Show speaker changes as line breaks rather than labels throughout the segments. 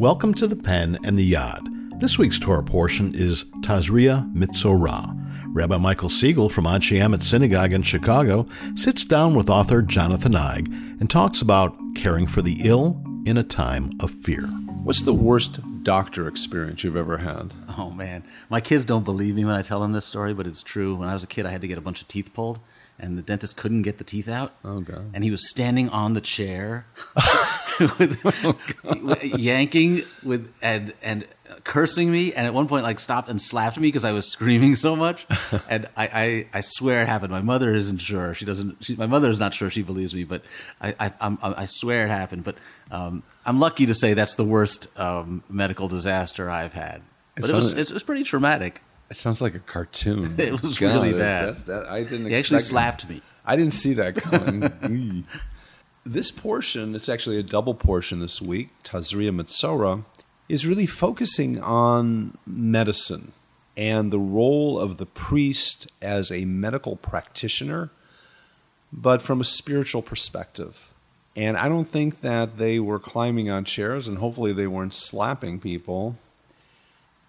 Welcome to the Pen and the Yad. This week's Torah portion is Tazria Metzora. Rabbi Michael Siegel from Anshe Emet Synagogue in Chicago sits down with author Jonathan Eig and talks about caring for the ill in a time of fear.
What's the worst doctor experience you've ever had?
Oh man, my kids don't believe me when I tell them this story, but it's true. When I was a kid, I had to get a bunch of teeth pulled, and the dentist couldn't get the teeth out.
Oh god!
And he was standing on the chair, with, yanking with and and cursing me, and at one point like stopped and slapped me because I was screaming so much. and I, I, I swear it happened. My mother isn't sure. She doesn't. She, my mother is not sure she believes me, but I I, I'm, I swear it happened. But um, I'm lucky to say that's the worst um, medical disaster I've had. But it, was it was pretty traumatic.
It sounds like a cartoon.
it was God, really bad.
That, I didn't.
He actually slapped me.
I didn't see that coming. this portion, it's actually a double portion this week. Tazria Metzora is really focusing on medicine and the role of the priest as a medical practitioner, but from a spiritual perspective. And I don't think that they were climbing on chairs, and hopefully they weren't slapping people.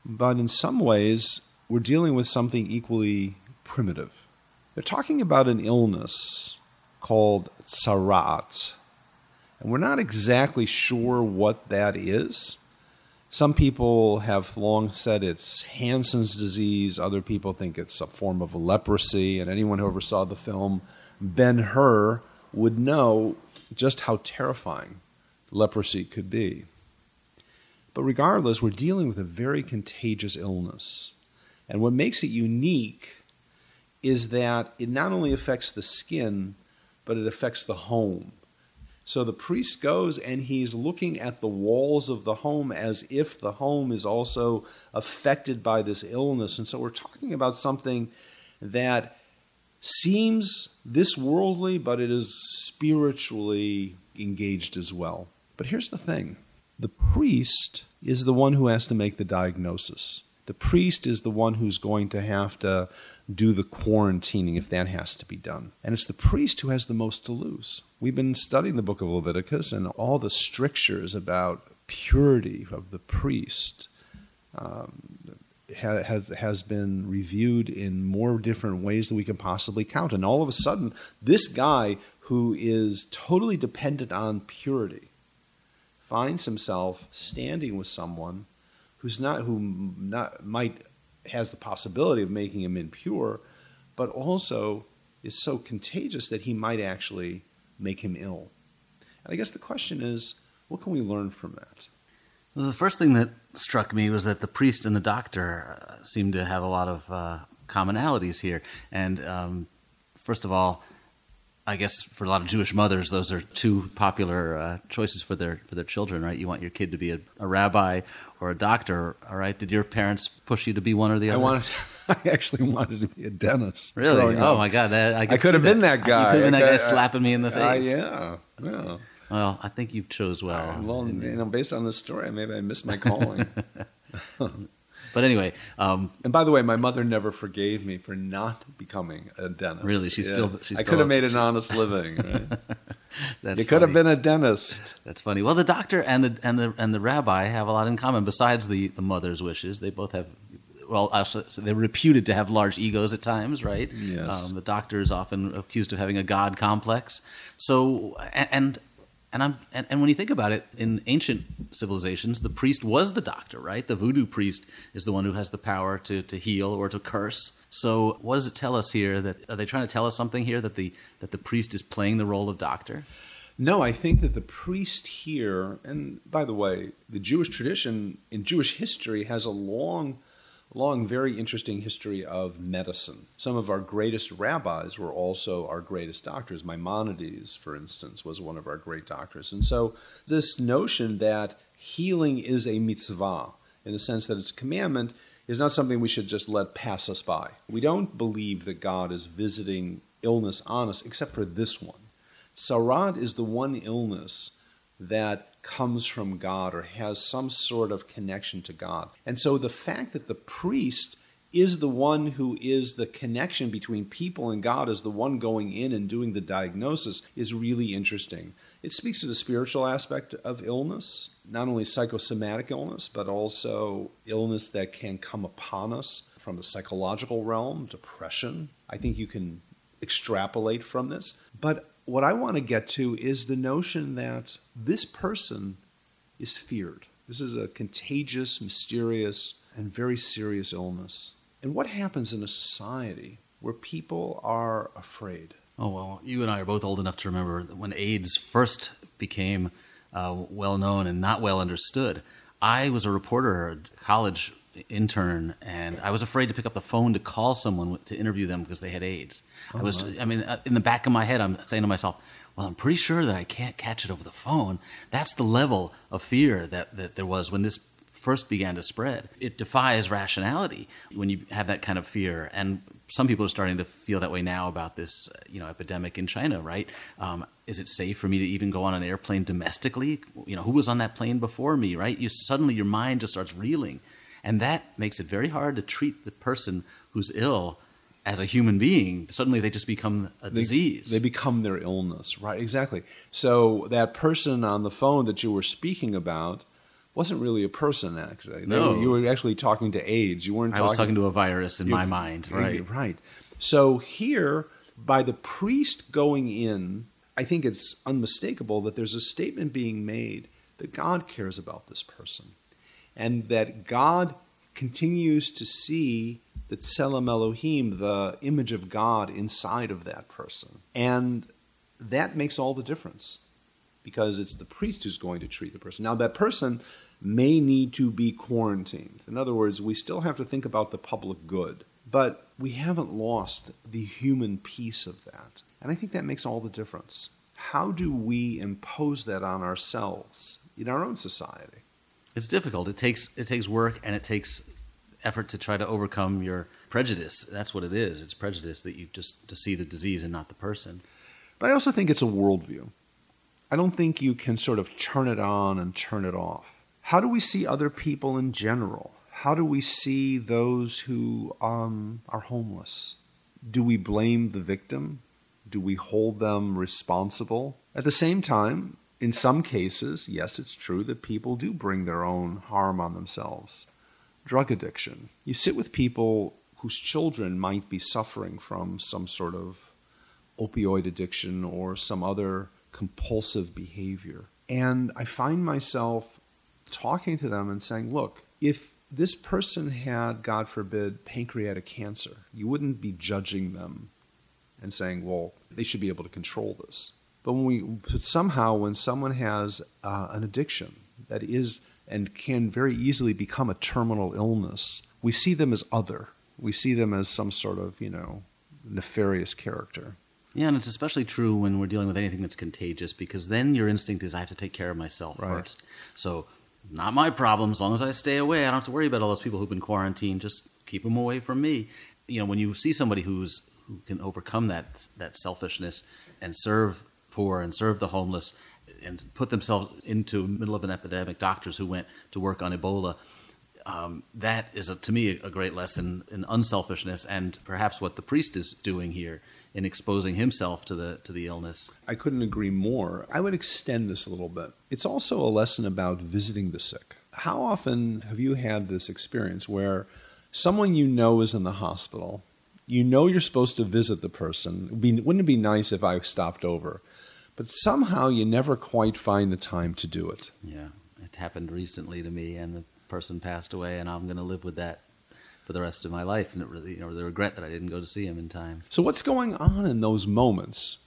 But in some ways, we're dealing with something equally primitive. They're talking about an illness called tzaraat. And we're not exactly sure what that is. Some people have long said it's Hansen's disease. Other people think it's a form of leprosy. And anyone who ever saw the film Ben Hur would know just how terrifying leprosy could be. But regardless, we're dealing with a very contagious illness. And what makes it unique is that it not only affects the skin, but it affects the home. So the priest goes and he's looking at the walls of the home as if the home is also affected by this illness. And so we're talking about something that seems this worldly, but it is spiritually engaged as well. But here's the thing the priest is the one who has to make the diagnosis. The priest is the one who's going to have to do the quarantining if that has to be done. And it's the priest who has the most to lose. We've been studying the book of Leviticus and all the strictures about purity of the priest. Um, has has been reviewed in more different ways than we can possibly count. And all of a sudden, this guy who is totally dependent on purity finds himself standing with someone who's not who not might has the possibility of making him impure, but also is so contagious that he might actually make him ill. And I guess the question is, what can we learn from that?
The first thing that struck me was that the priest and the doctor uh, seem to have a lot of uh, commonalities here. And um, first of all, I guess for a lot of Jewish mothers, those are two popular uh, choices for their for their children, right? You want your kid to be a, a, rabbi or a doctor, all right? Did your parents push you to be one or the other?
I wanted, I actually wanted to be a dentist.
Really? Oh my God! That, I,
I could have been that, guy.
You could have been that guy slapping me in the face.
yeah, yeah.
Well, I think you chose well.
Uh, well, you know, based on this story, maybe I missed my calling.
but anyway, um,
and by the way, my mother never forgave me for not becoming a dentist.
Really, she's yeah. still. She's
I could have made an honest living. Right?
That's
you could have been a dentist.
That's funny. Well, the doctor and the and the and the rabbi have a lot in common. Besides the the mother's wishes, they both have well, so they're reputed to have large egos at times, right?
Yes.
Um, the doctor is often accused of having a god complex. So, and and I'm and, and, when you think about it, in ancient civilizations, the priest was the doctor, right? The voodoo priest is the one who has the power to, to heal or to curse. So, what does it tell us here? That are they trying to tell us something here that the that the priest is playing the role of doctor?
No, I think that the priest here, and by the way, the Jewish tradition in Jewish history has a long long, very interesting history of medicine. Some of our greatest rabbis were also our greatest doctors. Maimonides, for instance, was one of our great doctors. And so, this notion that healing is a mitzvah, in the sense that it's a commandment, is not something we should just let pass us by. We don't believe that God is visiting illness on us, except for this one. Tzaraat is the one illness that comes from God or has some sort of connection to God. And so the fact that the priest is the one who is the connection between people and God, is the one going in and doing the diagnosis, is really interesting. It speaks to the spiritual aspect of illness, not only psychosomatic illness, but also illness that can come upon us from the psychological realm, depression. I think you can extrapolate from this. But what I want to get to is the notion that this person is feared. This is a contagious, mysterious, and very serious illness. And what happens in a society where people are afraid?
Oh, well, you and I are both old enough to remember when AIDS first became uh, well known and not well understood. I was a reporter, a college intern, and I was afraid to pick up the phone to call someone to interview them because they had AIDS. Oh, I was, I mean, uh, in the back of my head, I'm saying to myself, well, I'm pretty sure that I can't catch it over the phone. That's the level of fear that, that there was when this first began to spread. It defies rationality when you have that kind of fear. And some people are starting to feel that way now about this, you know, epidemic in China, right? Um, is it safe for me to even go on an airplane domestically? You know, who was on that plane before me, right? You suddenly your mind just starts reeling, and that makes it very hard to treat the person who's ill as a human being, suddenly they just become a
they,
disease.
They become their illness, right? Exactly. So that person on the phone that you were speaking about wasn't really a person, actually.
No.
Were, you were actually talking to AIDS. You weren't.
I was talking to a virus in my mind, right?
Right. So here, by the priest going in, I think it's unmistakable that there's a statement being made that God cares about this person, and that God continues to see the Tselem Elohim, the image of God inside of that person. And that makes all the difference because it's the priest who's going to treat the person. Now, that person may need to be quarantined. In other words, we still have to think about the public good, but we haven't lost the human piece of that. And I think that makes all the difference. How do we impose that on ourselves in our own society?
It's difficult. It takes it takes work and it takes effort to try to overcome your prejudice. That's what it is. It's prejudice that you just to see the disease and not the person.
But I also think it's a worldview. I don't think you can sort of turn it on and turn it off. How do we see other people in general? How do we see those who um, are homeless? Do we blame the victim? Do we hold them responsible? At the same time, in some cases, yes, it's true that people do bring their own harm on themselves drug addiction. You sit with people whose children might be suffering from some sort of opioid addiction or some other compulsive behavior. And I find myself talking to them and saying, look, if this person had, God forbid, pancreatic cancer, you wouldn't be judging them and saying, well, they should be able to control this. But when we, somehow, when someone has uh, an addiction that is and can very easily become a terminal illness, we see them as other. We see them as some sort of, you know, nefarious character.
Yeah, and it's especially true when we're dealing with anything that's contagious because then your instinct is I have to take care of myself right. first. So, not my problem. As long as I stay away, I don't have to worry about all those people who've been quarantined. Just keep them away from me. You know, when you see somebody who's who can overcome that that selfishness and serve poor and serve the homeless and put themselves into the middle of an epidemic, doctors who went to work on Ebola. Um, that is, a, to me, a great lesson in unselfishness and perhaps what the priest is doing here in exposing himself to the to the illness.
I couldn't agree more. I would extend this a little bit. It's also a lesson about visiting the sick. How often have you had this experience where someone you know is in the hospital, you know you're supposed to visit the person. Wouldn't it be nice if I stopped over? But somehow you never quite find the time to do it.
Yeah, it happened recently to me, and the person passed away, and I'm going to live with that for the rest of my life, and it really, you know, the regret that I didn't go to see him in time.
So, what's going on in those moments?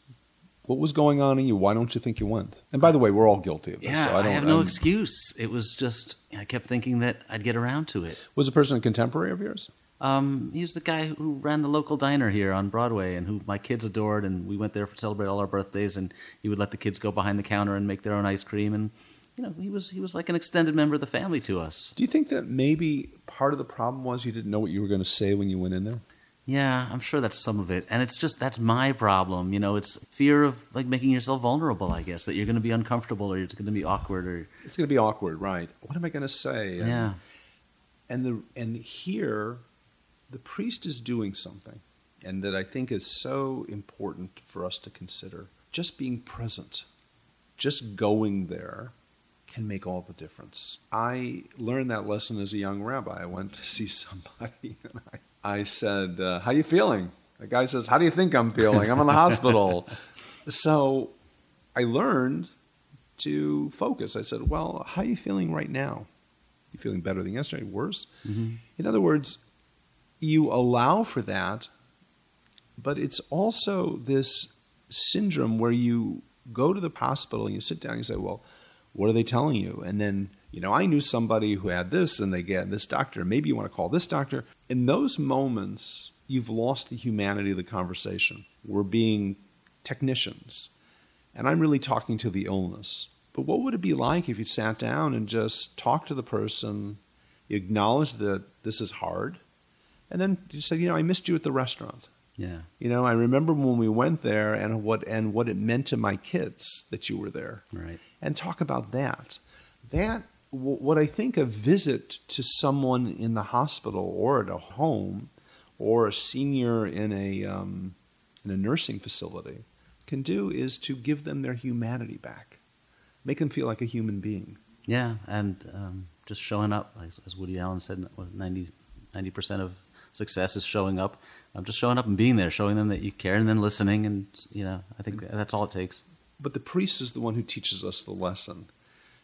What was going on in you? Why don't you think you went? And by the way, we're all guilty of this.
Yeah,
so I,
I, have no I'm, excuse. It was just I kept thinking that I'd get around to it.
Was the person a contemporary of yours?
Um, he was the guy who ran the local diner here on Broadway, and who my kids adored. And we went there to celebrate all our birthdays. And he would let the kids go behind the counter and make their own ice cream. And you know, he was he was like an extended member of the family to us.
Do you think that maybe part of the problem was you didn't know what you were going to say when you went in there?
Yeah, I'm sure that's some of it. And it's just that's my problem. You know, it's fear of like making yourself vulnerable, I guess, that you're going to be uncomfortable or it's going to be awkward or
It's going to be awkward, right? What am I going to say?
And, yeah.
And the and here the priest is doing something, and that I think is so important for us to consider just being present. just going there can make all the difference. I learned that lesson as a young rabbi. I went to see somebody and I, I said, uh, How you feeling? The guy says, How do you think I'm feeling? I'm in the hospital. So I learned to focus. I said, Well, how are you feeling right now? You feeling better than yesterday? Worse?
Mm-hmm.
In other words, you allow for that, but it's also this syndrome where you go to the hospital and you sit down and you say, Well, what are they telling you? And then, you know, I knew somebody who had this and they get this doctor. Maybe you want to call this doctor. In those moments, you've lost the humanity of the conversation. We're being technicians. And I'm really talking to the illness. But what would it be like if you sat down and just talked to the person, acknowledged that this is hard, and then you said, you know, I missed you at the restaurant.
Yeah.
You know, I remember when we went there and what and what it meant to my kids that you were there
Right.
and talk about that. That w- what I think a visit to someone in the hospital or at a home or a senior in a um, in a nursing facility can do is to give them their humanity back, make them feel like a human being.
Yeah, and um, just showing up, as, as Woody Allen said, what, 90 percent of success is showing up. I'm just showing up and being there, showing them that you care, and then listening, and you know, I think that's all it takes.
But the priest is the one who teaches us the lesson.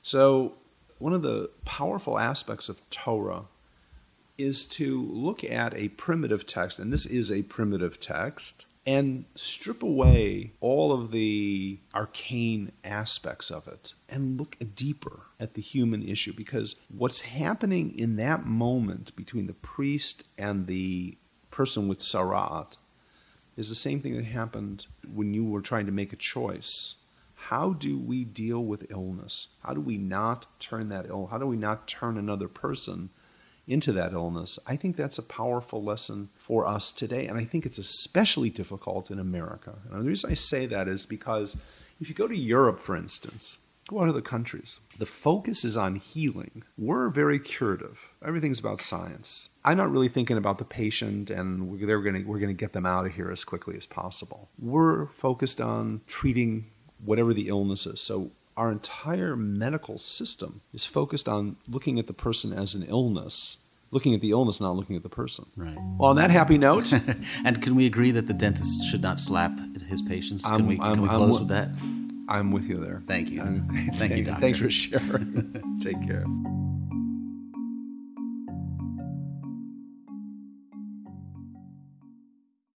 So, one of the powerful aspects of Torah is to look at a primitive text, and this is a primitive text, and strip away all of the arcane aspects of it and look deeper at the human issue. Because what's happening in that moment between the priest and the person with tzaraat is the same thing that happened when you were trying to make a choice. How do we deal with illness? How do we not turn that ill? How do we not turn another person into that illness? I think that's a powerful lesson for us today, and I think it's especially difficult in America. And the reason I say that is because if you go to Europe, for instance, go out to the countries, the focus is on healing. We're very curative. Everything's about science. I'm not really thinking about the patient and we're, they're gonna, we're going to get them out of here as quickly as possible. We're focused on treating whatever the illness is. So our entire medical system is focused on looking at the person as an illness, looking at the illness, not looking at the person.
Right.
Well, on that happy note,
and can we agree that the dentist should not slap his patients? Can
I'm-
we, can
I'm-
we
I'm
close with that?
I'm with you there.
Thank you.
I'm-
Thank you, doctor.
Thanks for sharing. Take care.